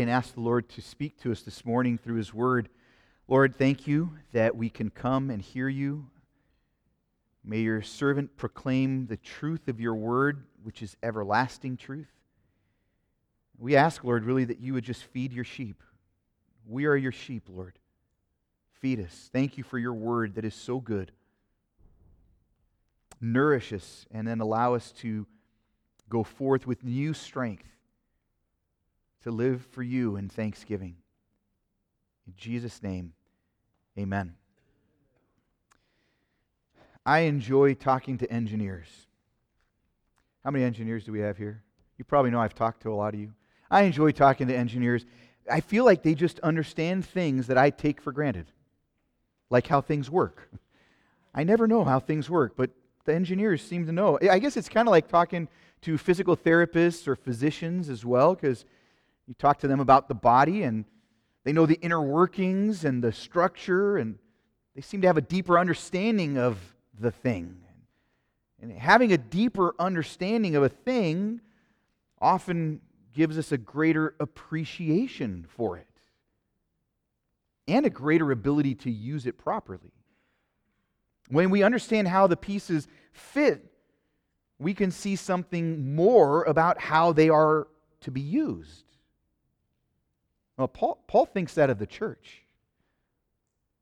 and ask the Lord to speak to us this morning through His Word. Lord, thank you that we can come and hear you. May your servant proclaim the truth of your Word, which is everlasting truth. We ask, Lord, really that you would just feed your sheep. We are your sheep, Lord. Feed us. Thank you for your Word that is so good. Nourish us and then allow us to go forth with new strength to live for you in thanksgiving. In Jesus' name, amen. I enjoy talking to engineers. How many engineers do we have here? You probably know I've talked to a lot of you. I enjoy talking to engineers. I feel like they just understand things that I take for granted, like how things work. I never know how things work, but the engineers seem to know. I guess it's kind of like talking to physical therapists or physicians as well, because you talk to them about the body, and they know the inner workings and the structure, and they seem to have a deeper understanding of the thing. And having a deeper understanding of a thing often gives us a greater appreciation for it and a greater ability to use it properly. When we understand how the pieces fit, we can see something more about how they are to be used. Well, Paul, Paul thinks that of the church.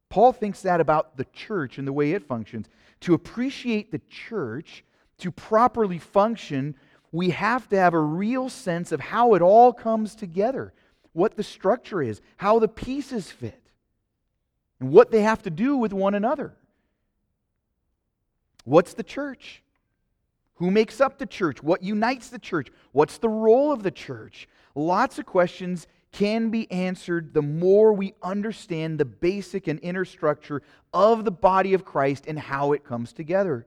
Paul thinks that about the church and the way it functions. To appreciate the church, to properly function, we have to have a real sense of how it all comes together, what the structure is, how the pieces fit, and what they have to do with one another. What's the church? Who makes up the church? What unites the church? What's the role of the church? Lots of questions can be answered the more we understand the basic and inner structure of the body of Christ and how it comes together.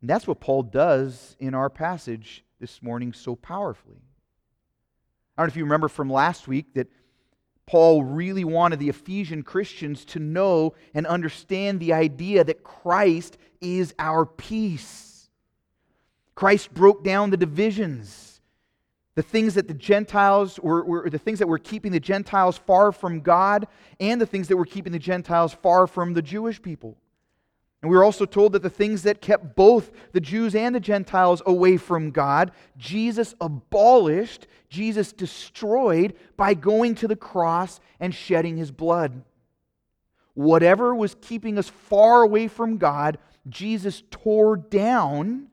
And that's what Paul does in our passage this morning so powerfully. I don't know if you remember from last week that Paul really wanted the Ephesian Christians to know and understand the idea that Christ is our peace. Christ broke down the divisions the things that the Gentiles were, were, the things that were keeping the Gentiles far from God, and the things that were keeping the Gentiles far from the Jewish people. And we were also told that the things that kept both the Jews and the Gentiles away from God, Jesus abolished, Jesus destroyed by going to the cross and shedding his blood. Whatever was keeping us far away from God, Jesus tore down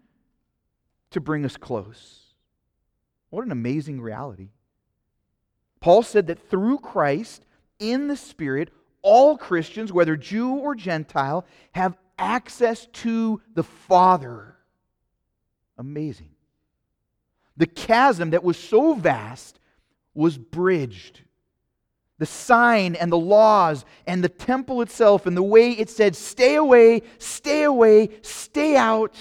to bring us close. What an amazing reality. Paul said that through Christ, in the Spirit, all Christians, whether Jew or Gentile, have access to the Father. Amazing. The chasm that was so vast was bridged. The sign and the laws and the temple itself and the way it said, stay away, stay away, stay out,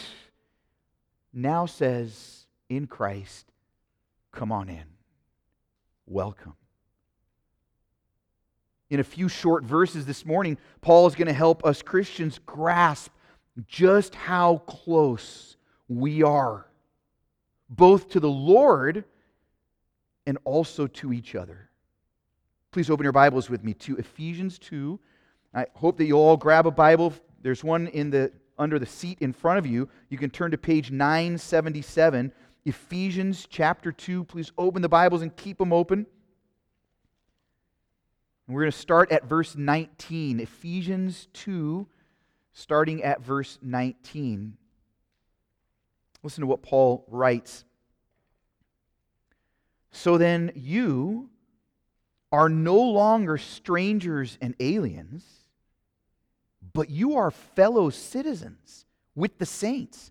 now says, in Christ, Come on in. Welcome. In a few short verses this morning, Paul is going to help us Christians grasp just how close we are, both to the Lord and also to each other. Please open your Bibles with me to Ephesians 2. I hope that you'll all grab a Bible. There's one in the under the seat in front of you. You can turn to page 977. Ephesians chapter 2. Please open the Bibles and keep them open. And we're going to start at verse 19. Ephesians 2, starting at verse 19. Listen to what Paul writes. So then, you are no longer strangers and aliens, but you are fellow citizens with the saints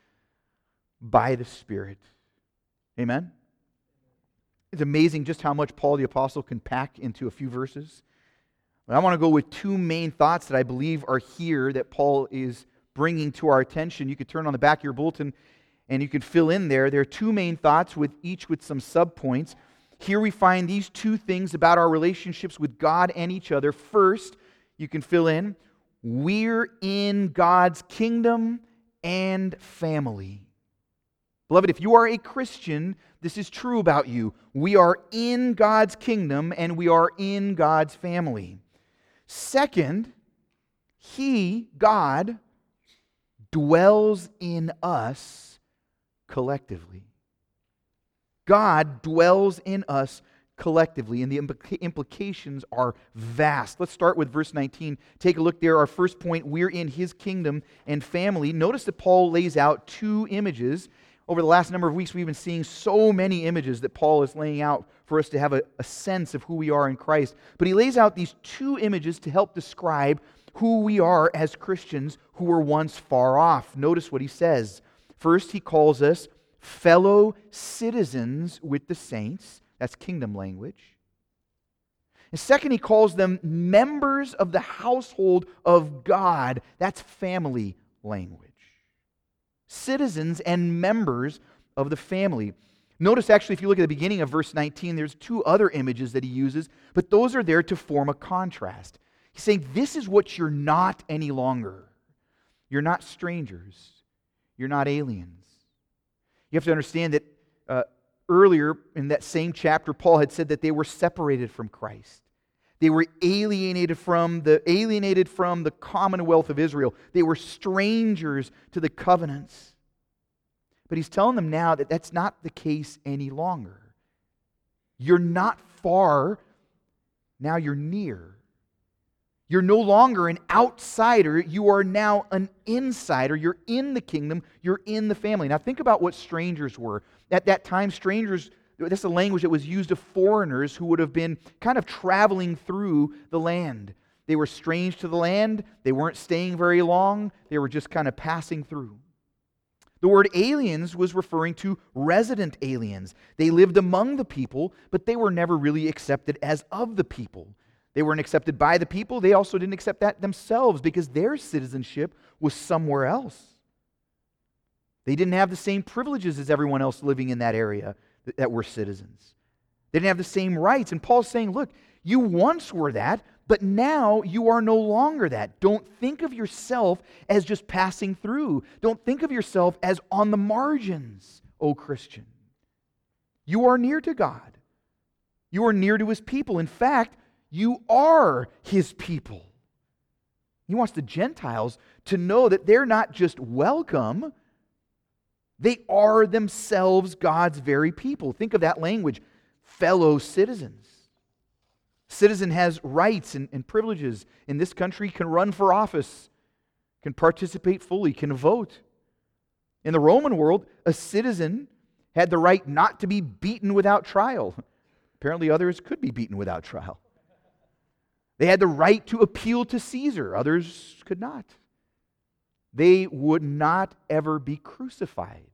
by the Spirit. Amen? It's amazing just how much Paul the Apostle can pack into a few verses. But I want to go with two main thoughts that I believe are here that Paul is bringing to our attention. You could turn on the back of your bulletin and you could fill in there. There are two main thoughts, with each with some subpoints. Here we find these two things about our relationships with God and each other. First, you can fill in, we're in God's kingdom and family. Beloved, if you are a Christian, this is true about you. We are in God's kingdom and we are in God's family. Second, He, God, dwells in us collectively. God dwells in us collectively, and the implications are vast. Let's start with verse 19. Take a look there. Our first point we're in his kingdom and family. Notice that Paul lays out two images. Over the last number of weeks, we've been seeing so many images that Paul is laying out for us to have a, a sense of who we are in Christ. But he lays out these two images to help describe who we are as Christians who were once far off. Notice what he says. First, he calls us fellow citizens with the saints. That's kingdom language. And second, he calls them members of the household of God. That's family language. Citizens and members of the family. Notice actually, if you look at the beginning of verse 19, there's two other images that he uses, but those are there to form a contrast. He's saying, This is what you're not any longer. You're not strangers, you're not aliens. You have to understand that uh, earlier in that same chapter, Paul had said that they were separated from Christ. They were alienated from the alienated from the commonwealth of Israel. They were strangers to the covenants. But he's telling them now that that's not the case any longer. You're not far, now you're near. You're no longer an outsider. You are now an insider. You're in the kingdom. You're in the family. Now, think about what strangers were. At that time, strangers, that's a language that was used of foreigners who would have been kind of traveling through the land. They were strange to the land. They weren't staying very long. They were just kind of passing through. The word aliens was referring to resident aliens. They lived among the people, but they were never really accepted as of the people. They weren't accepted by the people. They also didn't accept that themselves because their citizenship was somewhere else. They didn't have the same privileges as everyone else living in that area that were citizens. They didn't have the same rights. And Paul's saying, look, you once were that, but now you are no longer that. Don't think of yourself as just passing through. Don't think of yourself as on the margins, O Christian. You are near to God. You are near to his people. In fact, you are his people. He wants the Gentiles to know that they're not just welcome, they are themselves God's very people. Think of that language fellow citizens. Citizen has rights and, and privileges in this country, can run for office, can participate fully, can vote. In the Roman world, a citizen had the right not to be beaten without trial. Apparently, others could be beaten without trial. They had the right to appeal to Caesar, others could not. They would not ever be crucified.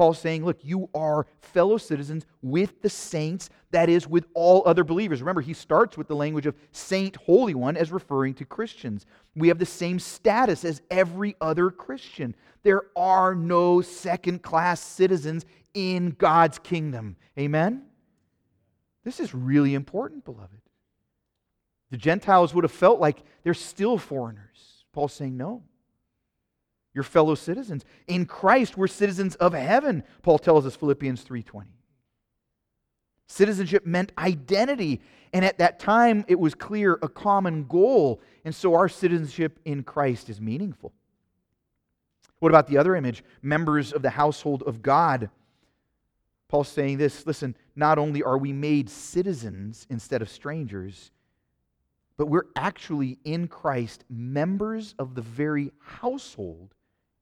Paul's saying, look, you are fellow citizens with the saints, that is, with all other believers. Remember, he starts with the language of saint, holy one, as referring to Christians. We have the same status as every other Christian. There are no second class citizens in God's kingdom. Amen? This is really important, beloved. The Gentiles would have felt like they're still foreigners. Paul's saying, no. You're fellow citizens. In Christ, we're citizens of heaven, Paul tells us, Philippians 3.20. Citizenship meant identity. And at that time, it was clear a common goal. And so our citizenship in Christ is meaningful. What about the other image? Members of the household of God. Paul's saying this listen, not only are we made citizens instead of strangers, but we're actually in Christ members of the very household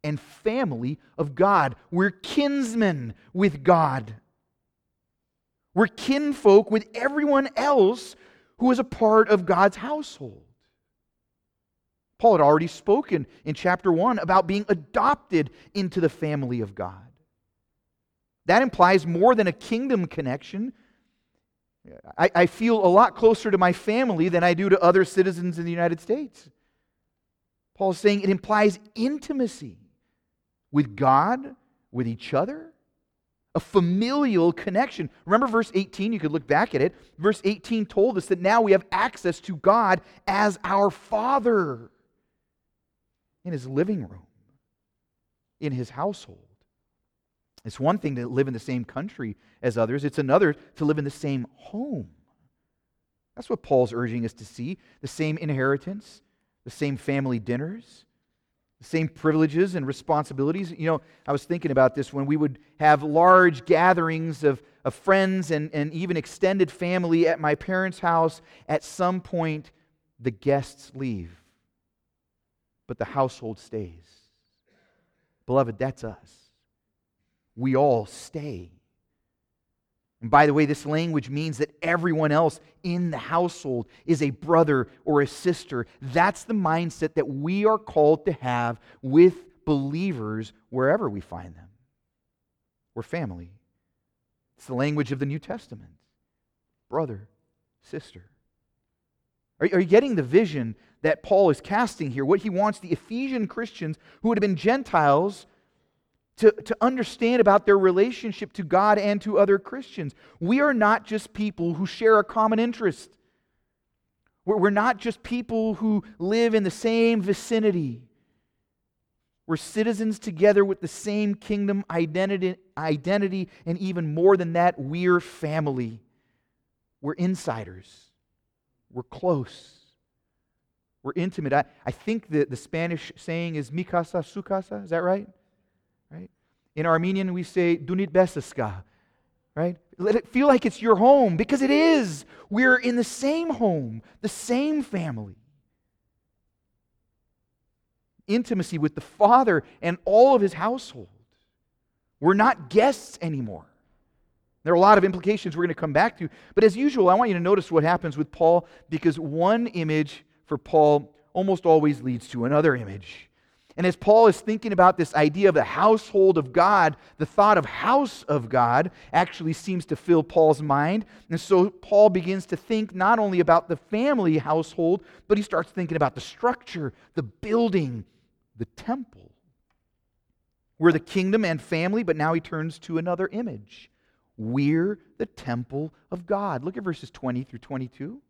and family of God. We're kinsmen with God. We're kinfolk with everyone else who is a part of God's household. Paul had already spoken in chapter 1 about being adopted into the family of God. That implies more than a kingdom connection. I, I, feel a lot closer to my family than I do to other citizens in the United States. Paul is saying it implies intimacy with God, with each other, a familial connection. Remember verse 18? You could look back at it. Verse 18 told us that now we have access to God as our Father in his living room, in his household. It's one thing to live in the same country as others, it's another to live in the same home. That's what Paul's urging us to see the same inheritance, the same family dinners, the same privileges and responsibilities. You know, I was thinking about this when we would have large gatherings of, of friends and, and even extended family at my parents' house. At some point, the guests leave, but the household stays. Beloved, that's us we all stay. And by the way, this language means that everyone else in the household is a brother or a sister. That's the mindset that we are called to have with believers wherever we find them. We're family. It's the language of the New Testament brother, sister. Are, are you getting the vision that Paul is casting here? What he wants the Ephesian Christians, who would have been Gentiles, to, to understand about their relationship to God and to other Christians. We are not just people who share a common interest. We're, not just people who live in the same vicinity. We're citizens together with the same kingdom identity, identity, and even more than that, we're family. We're insiders. We're close. We're intimate. I, I think that the Spanish saying is mi casa, su casa. Is that right? Right? In Armenian, we say dunit besaska, right? Let it feel like it's your home because it is. We're in the same home, the same family. Intimacy with the Father and all of his household. We're not guests anymore. There are a lot of implications we're going to come back to. But as usual, I want you to notice what happens with Paul because one image for Paul almost always leads to another image. And as Paul is thinking about this idea of the household of God, the thought of house of God actually seems to fill Paul's mind. And so Paul begins to think not only about the family household, but he starts thinking about the structure, the building, the temple. We're the kingdom and family, but now he turns to another image. We're the temple of God. Look at verses 20 through 22.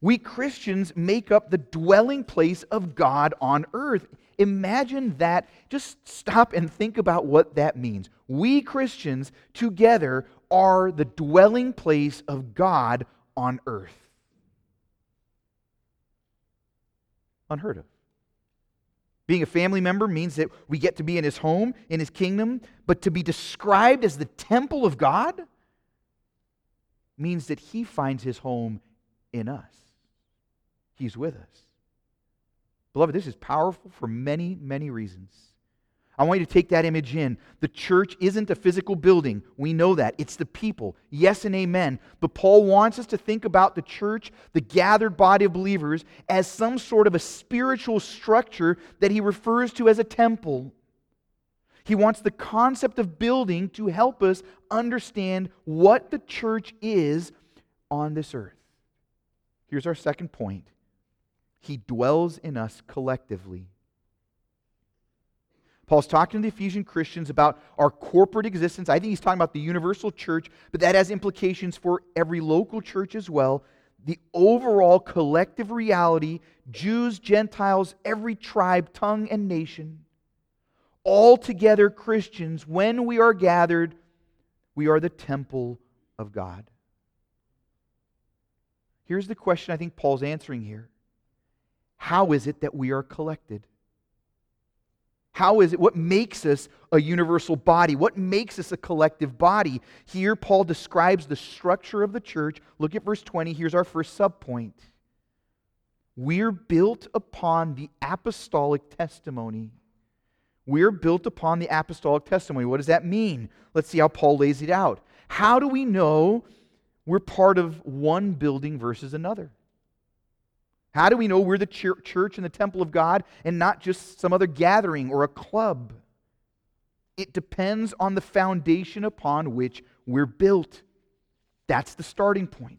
We Christians make up the dwelling place of God on earth. Imagine that. Just stop and think about what that means. We Christians together are the dwelling place of God on earth. Unheard of. Being a family member means that we get to be in his home, in his kingdom, but to be described as the temple of God means that he finds his home in us. He's with us. Beloved, this is powerful for many, many reasons. I want you to take that image in. The church isn't a physical building. We know that. It's the people. Yes and amen. But Paul wants us to think about the church, the gathered body of believers, as some sort of a spiritual structure that he refers to as a temple. He wants the concept of building to help us understand what the church is on this earth. Here's our second point he dwells in us collectively. Paul's talking to the Ephesian Christians about our corporate existence. I think he's talking about the universal church, but that has implications for every local church as well. The overall collective reality Jews, Gentiles, every tribe, tongue, and nation. All together, Christians, when we are gathered, we are the temple of God. Here's the question I think Paul's answering here how is it that we are collected? How is it? What makes us a universal body? What makes us a collective body? Here, Paul describes the structure of the church. Look at verse 20. Here's our first subpoint. We're built upon the apostolic testimony. We're built upon the apostolic testimony. What does that mean? Let's see how Paul lays it out. How do we know we're part of one building versus another? How do we know we're the church and the temple of God and not just some other gathering or a club? It depends on the foundation upon which we're built. That's the starting point.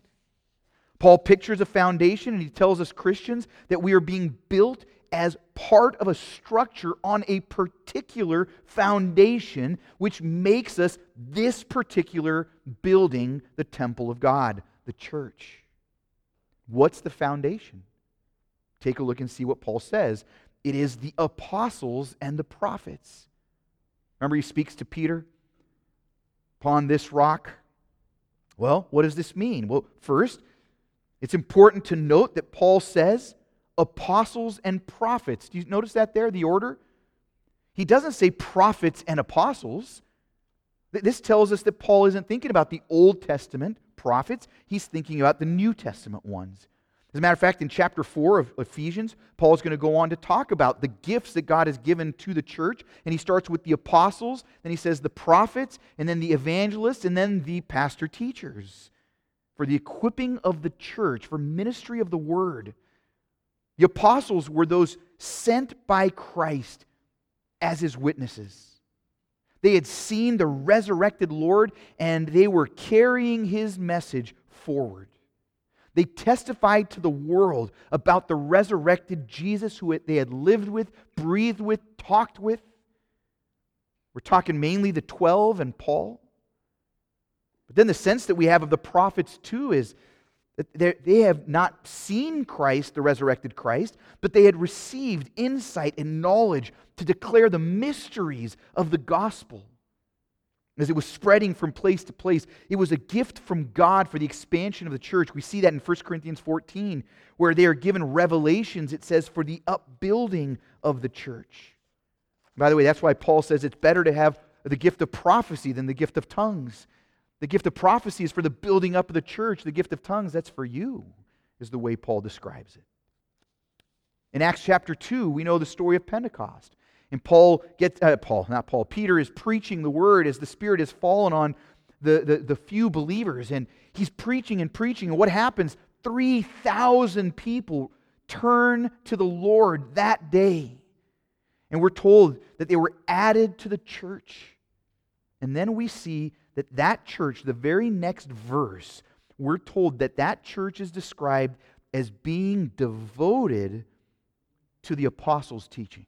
Paul pictures a foundation and he tells us Christians that we are being built as part of a structure on a particular foundation, which makes us this particular building, the temple of God, the church. What's the foundation? Take a look and see what Paul says. It is the apostles and the prophets. Remember, he speaks to Peter upon this rock. Well, what does this mean? Well, first, it's important to note that Paul says apostles and prophets. Do you notice that there, the order? He doesn't say prophets and apostles. This tells us that Paul isn't thinking about the Old Testament prophets, he's thinking about the New Testament ones. As a matter of fact, in chapter 4 of Ephesians, Paul is going to go on to talk about the gifts that God has given to the church. And he starts with the apostles, then he says the prophets, and then the evangelists, and then the pastor teachers for the equipping of the church, for ministry of the word. The apostles were those sent by Christ as his witnesses. They had seen the resurrected Lord and they were carrying his message forward. They testified to the world about the resurrected Jesus who they had lived with, breathed with, talked with. We're talking mainly the 12 and Paul. But then the sense that we have of the prophets too is that they have not seen Christ, the resurrected Christ, but they had received insight and knowledge to declare the mysteries of the gospel. As it was spreading from place to place, it was a gift from God for the expansion of the church. We see that in 1 Corinthians 14, where they are given revelations, it says, for the upbuilding of the church. By the way, that's why Paul says it's better to have the gift of prophecy than the gift of tongues. The gift of prophecy is for the building up of the church. The gift of tongues, that's for you, is the way Paul describes it. In Acts chapter 2, we know the story of Pentecost. And Paul gets, uh, Paul, not Paul, Peter is preaching the word as the Spirit has fallen on the, the, the few believers. And he's preaching and preaching. And what happens? 3,000 people turn to the Lord that day. And we're told that they were added to the church. And then we see that that church, the very next verse, we're told that that church is described as being devoted to the apostles' teaching.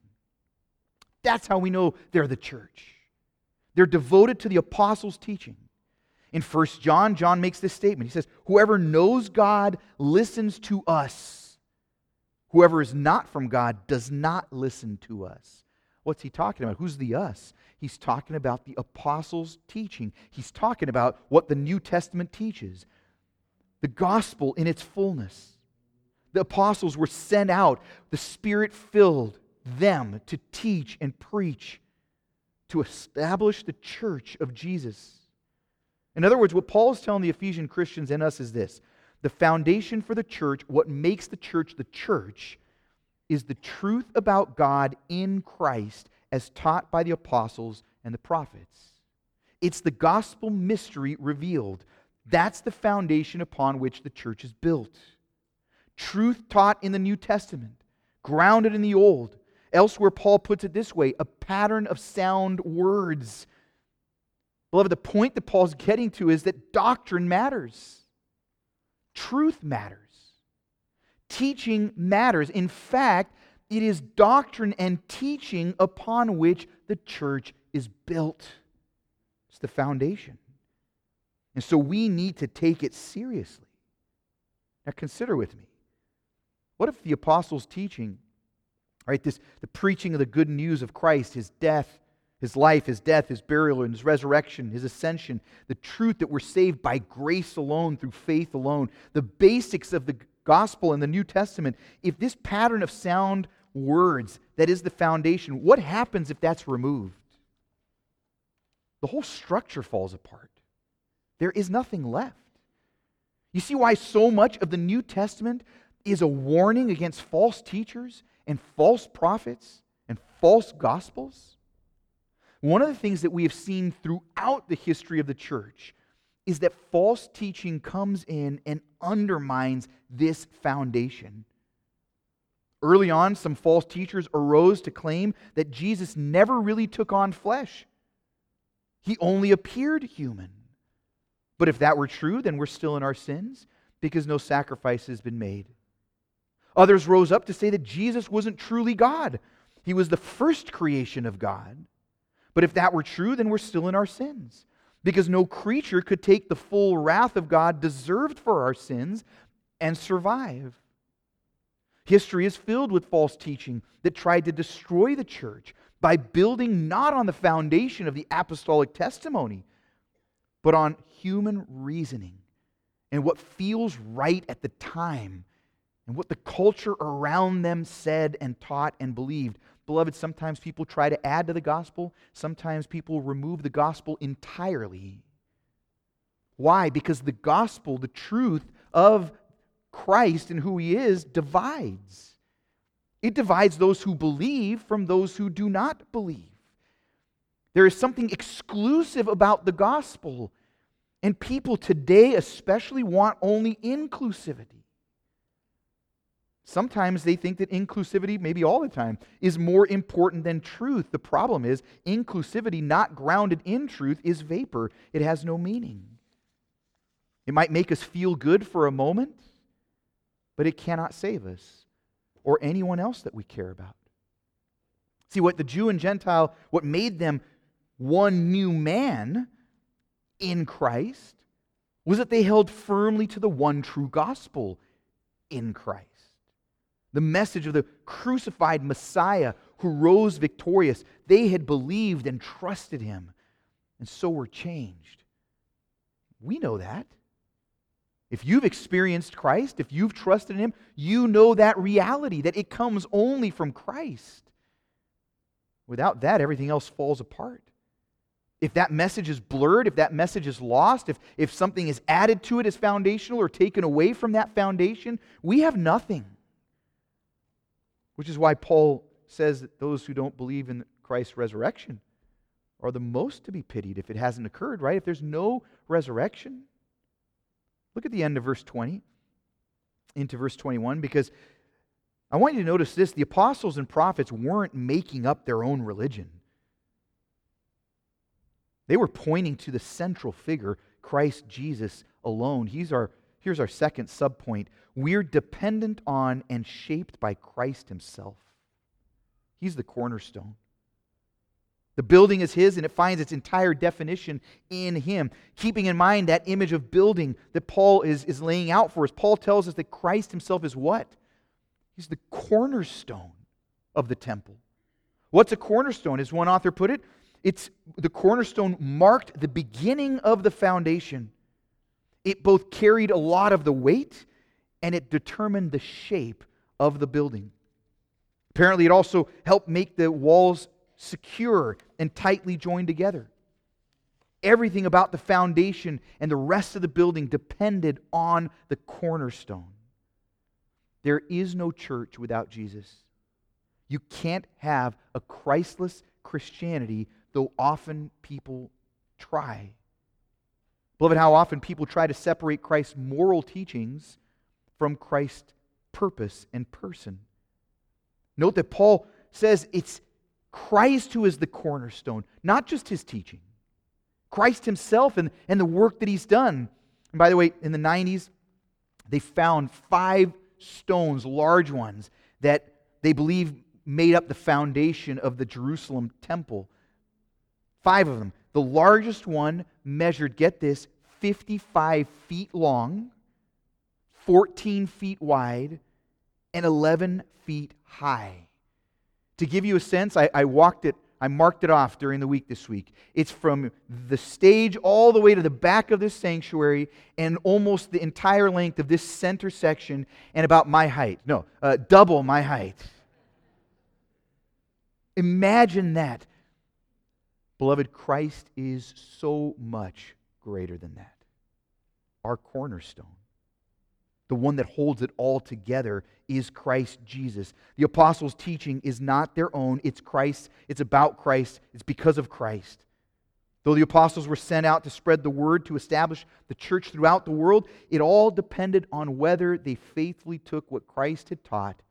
That's how we know they're the church. They're devoted to the apostles' teaching. In 1 John, John makes this statement. He says, Whoever knows God listens to us. Whoever is not from God does not listen to us. What's he talking about? Who's the us? He's talking about the apostles' teaching. He's talking about what the New Testament teaches the gospel in its fullness. The apostles were sent out, the Spirit filled them to teach and preach, to establish the church of Jesus. In other words, what Paul is telling the Ephesian Christians and us is this the foundation for the church, what makes the church the church, is the truth about God in Christ as taught by the apostles and the prophets. It's the gospel mystery revealed. That's the foundation upon which the church is built. Truth taught in the New Testament, grounded in the Old. Elsewhere, Paul puts it this way a pattern of sound words. Beloved, the point that Paul's getting to is that doctrine matters, truth matters, teaching matters. In fact, it is doctrine and teaching upon which the church is built. It's the foundation. And so we need to take it seriously. Now consider with me. What if the apostles' teaching, right, this the preaching of the good news of Christ, his death, his life, his death, his burial, and his resurrection, his ascension, the truth that we're saved by grace alone, through faith alone, the basics of the gospel in the New Testament, if this pattern of sound words that is the foundation, what happens if that's removed? The whole structure falls apart. There is nothing left. You see why so much of the New Testament is a warning against false teachers and false prophets and false gospels? One of the things that we have seen throughout the history of the church is that false teaching comes in and undermines this foundation. Early on, some false teachers arose to claim that Jesus never really took on flesh. He only appeared human. But if that were true, then we're still in our sins because no sacrifice has been made. Others rose up to say that Jesus wasn't truly God. He was the first creation of God. But if that were true, then we're still in our sins because no creature could take the full wrath of God deserved for our sins and survive. History is filled with false teaching that tried to destroy the church by building not on the foundation of the apostolic testimony, but on human reasoning and what feels right at the time and what the culture around them said and taught and believed. Beloved, sometimes people try to add to the gospel, sometimes people remove the gospel entirely. Why? Because the gospel, the truth of Christ and who he is, divides. It divides those who believe from those who do not believe. There is something exclusive about the gospel, and people today especially want only inclusivity. Sometimes they think that inclusivity, maybe all the time, is more important than truth. The problem is, inclusivity not grounded in truth is vapor, it has no meaning. It might make us feel good for a moment, but it cannot save us or anyone else that we care about. See, what the Jew and Gentile, what made them one new man in Christ was that they held firmly to the one true gospel in Christ. The message of the crucified Messiah who rose victorious. They had believed and trusted him, and so were changed. We know that. If you've experienced Christ, if you've trusted Him, you know that reality, that it comes only from Christ. Without that, everything else falls apart. If that message is blurred, if that message is lost, if, if something is added to it as foundational or taken away from that foundation, we have nothing. Which is why Paul says that those who don't believe in Christ's resurrection are the most to be pitied if it hasn't occurred, right? If there's no resurrection, Look at the end of verse 20 into verse 21 because I want you to notice this the apostles and prophets weren't making up their own religion. They were pointing to the central figure, Christ Jesus alone. He's our, here's our second subpoint. We're dependent on and shaped by Christ Himself. He's the cornerstone. The building is his and it finds its entire definition in him. Keeping in mind that image of building that Paul is, is laying out for us, Paul tells us that Christ himself is what? He's the cornerstone of the temple. What's a cornerstone? As one author put it, it's the cornerstone marked the beginning of the foundation. It both carried a lot of the weight and it determined the shape of the building. Apparently, it also helped make the walls secure, and tightly joined together. Everything about the foundation and the rest of the building depended on the cornerstone. There is no church without Jesus. You can't have a Christless Christianity, though often people try. Beloved, how often people try to separate Christ's moral teachings from Christ's purpose and person. Note that Paul says it's Christ who is the cornerstone, not just his teaching. Christ himself and, and the work that he's done. And by the way, in the 90s, they found five stones, large ones, that they believe made up the foundation of the Jerusalem temple. Five of them. The largest one measured, get this, 55 feet long, 14 feet wide, and 11 feet high. To give you a sense, I, I walked it, I marked it off during the week this week. It's from the stage all the way to the back of this sanctuary and almost the entire length of this center section and about my height. No, uh, double my height. Imagine that. Beloved, Christ is so much greater than that. Our cornerstone the one that holds it all together is Christ Jesus. The apostles' teaching is not their own, it's Christ. It's about Christ. It's because of Christ. Though the apostles were sent out to spread the word, to establish the church throughout the world, it all depended on whether they faithfully took what Christ had taught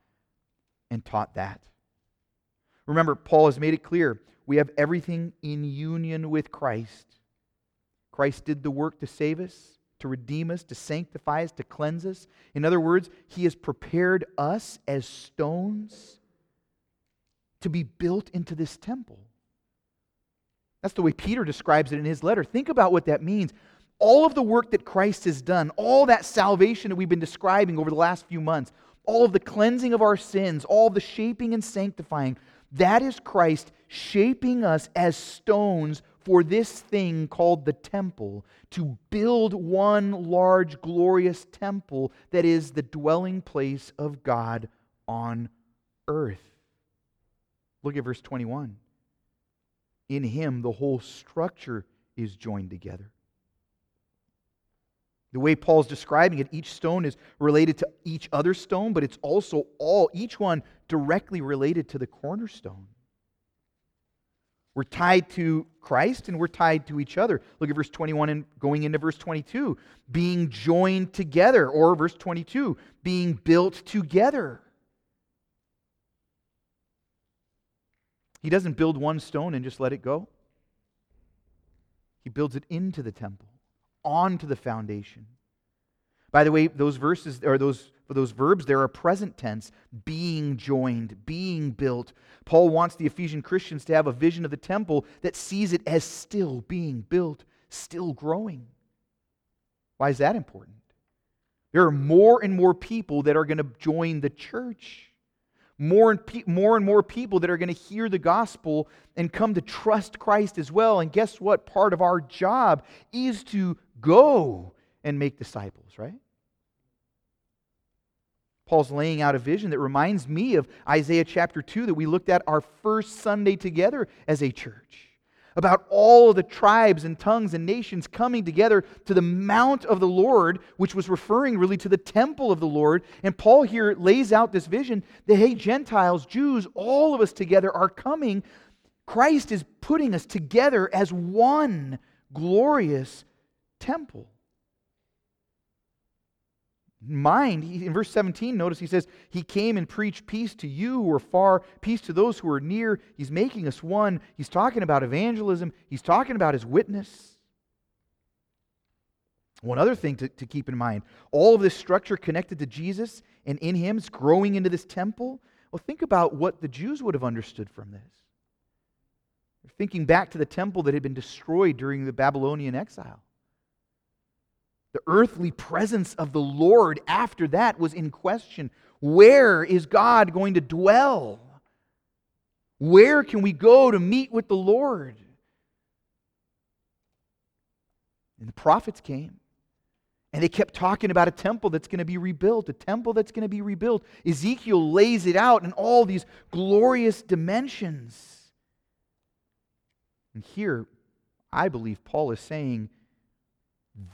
and taught that. Remember, Paul has made it clear we have everything in union with Christ. Christ did the work to save us, to redeem us, to sanctify us, to cleanse us. In other words, He has prepared us as stones to be built into this temple. That's the way Peter describes it in his letter. Think about what that means. All of the work that Christ has done, all that salvation that we've been describing over the last few months, all of the cleansing of our sins, all the shaping and sanctifying, that is Christ shaping us as stones for this thing called the temple, to build one large, glorious temple that is the dwelling place of God on earth. Look at verse 21. In him, the whole structure is joined together. The way Paul's describing it, each stone is related to each other stone, but it's also all, each one directly related to the cornerstone. We're tied to Christ and we're tied to each other. Look at verse 21 and going into verse 22. Being joined together, or verse 22, being built together. He doesn't build one stone and just let it go. He builds it into the temple, onto the foundation. By the way, those verses or those for those verbs there are present tense, being joined, being built. Paul wants the Ephesian Christians to have a vision of the temple that sees it as still being built, still growing. Why is that important? There are more and more people that are going to join the church more and, pe- more and more people that are going to hear the gospel and come to trust Christ as well. And guess what? Part of our job is to go and make disciples, right? Paul's laying out a vision that reminds me of Isaiah chapter 2 that we looked at our first Sunday together as a church about all the tribes and tongues and nations coming together to the mount of the Lord, which was referring really to the temple of the Lord. And Paul here lays out this vision that, hey, Gentiles, Jews, all of us together are coming. Christ is putting us together as one glorious temple mind. He, in verse 17, notice he says, He came and preached peace to you who are far, peace to those who are near. He's making us one. He's talking about evangelism, he's talking about his witness. One other thing to, to keep in mind all of this structure connected to Jesus and in him is growing into this temple. Well, think about what the Jews would have understood from this. thinking back to the temple that had been destroyed during the Babylonian exile. The earthly presence of the Lord after that was in question. Where is God going to dwell? Where can we go to meet with the Lord? And the prophets came. And they kept talking about a temple that's going to be rebuilt, a temple that's going to be rebuilt. Ezekiel lays it out in all these glorious dimensions. And here, I believe Paul is saying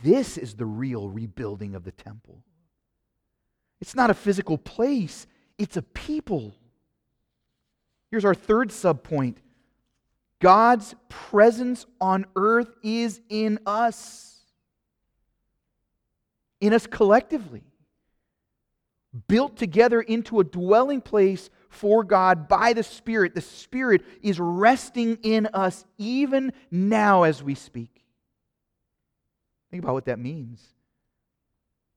this is the real rebuilding of the temple. It's not a physical place, it's a people. Here's our third subpoint God's presence on earth is in us, in us collectively, built together into a dwelling place for God by the Spirit. The Spirit is resting in us even now as we speak. Think about what that means.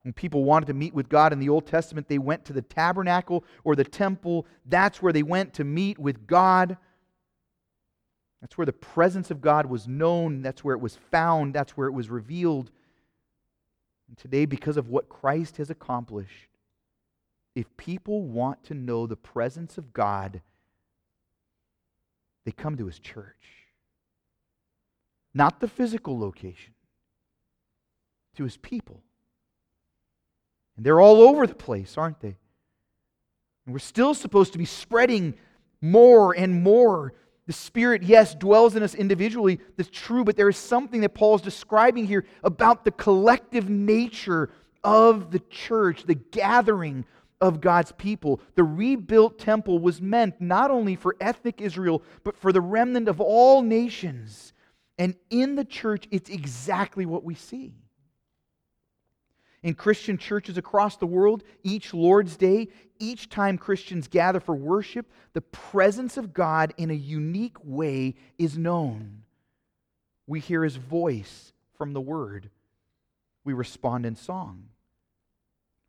When people wanted to meet with God in the Old Testament, they went to the tabernacle or the temple. That's where they went to meet with God. That's where the presence of God was known. That's where it was found. That's where it was revealed. And today, because of what Christ has accomplished, if people want to know the presence of God, they come to his church. Not the physical location, to his people. And they're all over the place, aren't they? And we're still supposed to be spreading more and more. The Spirit, yes, dwells in us individually. That's true, but there is something that Paul is describing here about the collective nature of the church, the gathering of God's people. The rebuilt temple was meant not only for ethnic Israel, but for the remnant of all nations. And in the church, it's exactly what we see. In Christian churches across the world, each Lord's Day, each time Christians gather for worship, the presence of God in a unique way is known. We hear his voice from the word. We respond in song.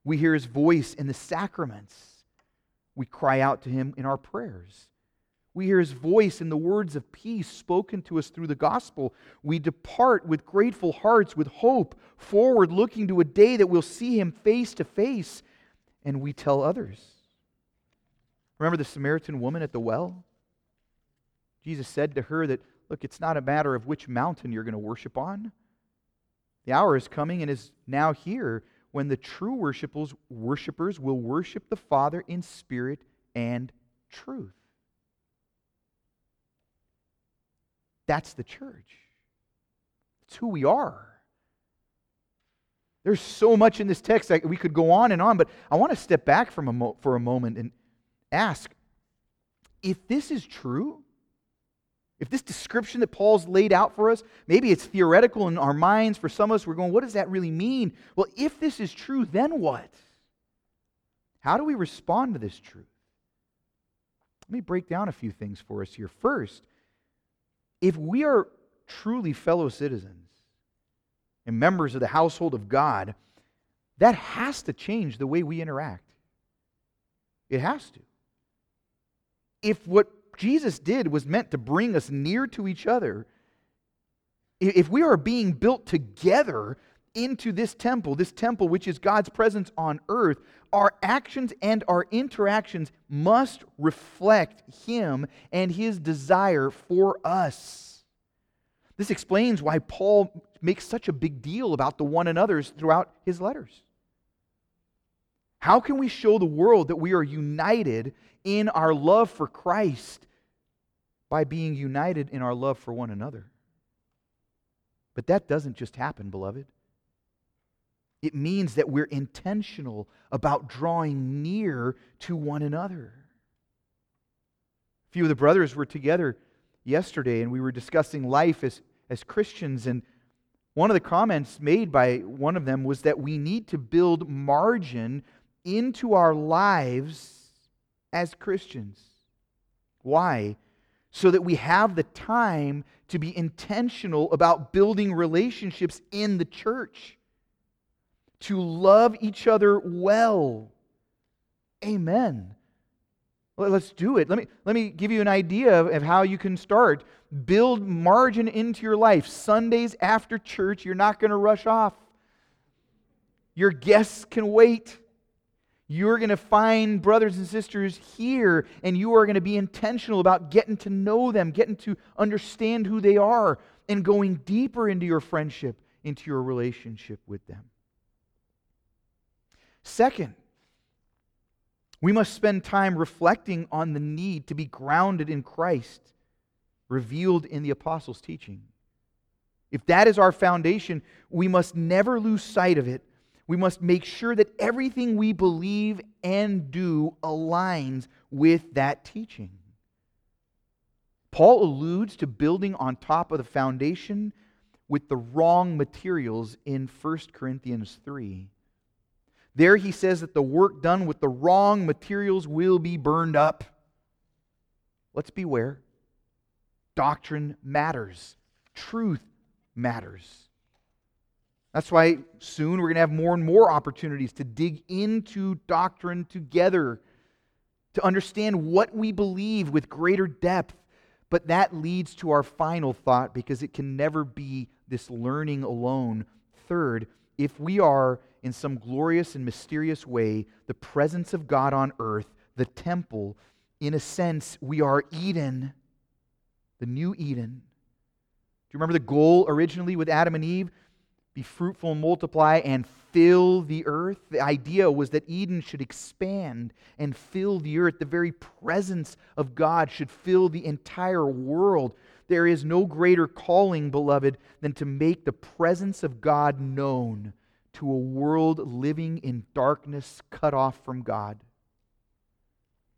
We hear his voice in the sacraments. We cry out to him in our prayers. We hear his voice in the words of peace spoken to us through the gospel. We depart with grateful hearts, with hope, forward looking to a day that we'll see him face to face, and we tell others. Remember the Samaritan woman at the well? Jesus said to her that, look, it's not a matter of which mountain you're going to worship on. The hour is coming and is now here when the true worshipers, will worship the Father in spirit and truth. That's the church. It's who we are. There's so much in this text that we could go on and on, but I want to step back from a mo- for a moment and ask if this is true, if this description that Paul's laid out for us, maybe it's theoretical in our minds. For some of us, we're going, what does that really mean? Well, if this is true, then what? How do we respond to this truth? Let me break down a few things for us here. First, if we are truly fellow citizens and members of the household of God, that has to change the way we interact. It has to. If what Jesus did was meant to bring us near to each other, if we are being built together into this temple, this temple which is God's presence on earth, our actions and our interactions must reflect Him and His desire for us. This explains why Paul makes such a big deal about the one another's throughout his letters. How can we show the world that we are united in our love for Christ by being united in our love for one another? But that doesn't just happen, beloved. It means that we're intentional about drawing near to one another. A few of the brothers were together yesterday and we were discussing life as, as Christians. And one of the comments made by one of them was that we need to build margin into our lives as Christians. Why? So that we have the time to be intentional about building relationships in the church to love each other well. Amen. Let's do it. Let me, let me give you an idea of, of how you can start. Build margin into your life. Sundays after church, you're not going to rush off. Your guests can wait. You're going to find brothers and sisters here, and you are going to be intentional about getting to know them, getting to understand who they are, and going deeper into your friendship, into your relationship with them. Second, we must spend time reflecting on the need to be grounded in Christ, revealed in the apostles' teaching. If that is our foundation, we must never lose sight of it. We must make sure that everything we believe and do aligns with that teaching. Paul alludes to building on top of the foundation with the wrong materials in 1 Corinthians 3. There he says that the work done with the wrong materials will be burned up. Let's beware. Doctrine matters, truth matters. That's why soon we're going to have more and more opportunities to dig into doctrine together, to understand what we believe with greater depth. But that leads to our final thought because it can never be this learning alone. Third, if we are in some glorious and mysterious way the presence of God on earth, the temple. In a sense, we are Eden, the new Eden. Do you remember the goal originally with Adam and Eve? Be fruitful and multiply and fill the earth. The idea was that Eden should expand and fill the earth. The very presence of God should fill the entire world. There is no greater calling, beloved, than to make the presence of God known to a world living in darkness, cut off from God.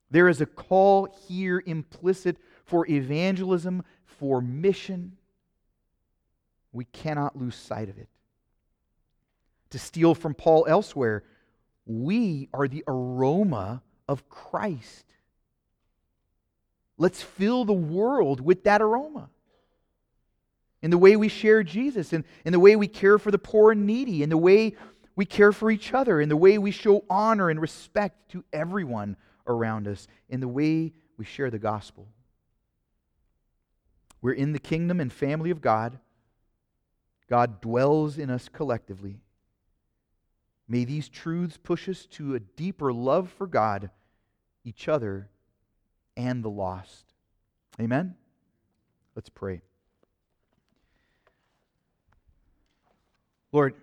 There is a call here implicit for evangelism, for mission. We cannot lose sight of it. To steal from Paul elsewhere, we are the aroma of Christ. Let's fill the world with that aroma. In the way we share Jesus, in, in the way we care for the poor and needy, in the way we care for each other, in the way we show honor and respect to everyone around us, in the way we share the gospel. We're in the kingdom and family of God. God dwells in us collectively. May these truths push us to a deeper love for God, each other, and the lost. Amen? Let's pray. Lord,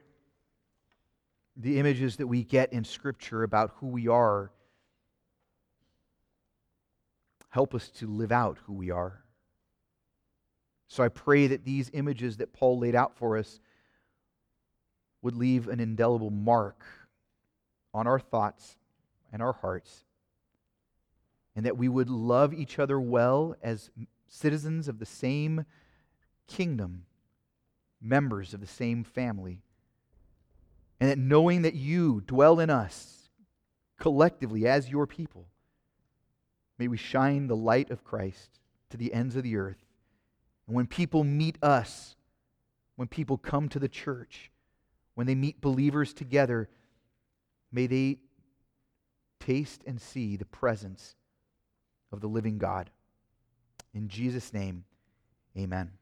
the images that we get in Scripture about who we are help us to live out who we are. So I pray that these images that Paul laid out for us would leave an indelible mark on our thoughts and our hearts, and that we would love each other well as citizens of the same kingdom, members of the same family, and that knowing that you dwell in us collectively as your people, may we shine the light of Christ to the ends of the earth. And when people meet us, when people come to the church, when they meet believers together, may they taste and see the presence of the living God. In Jesus' name, amen.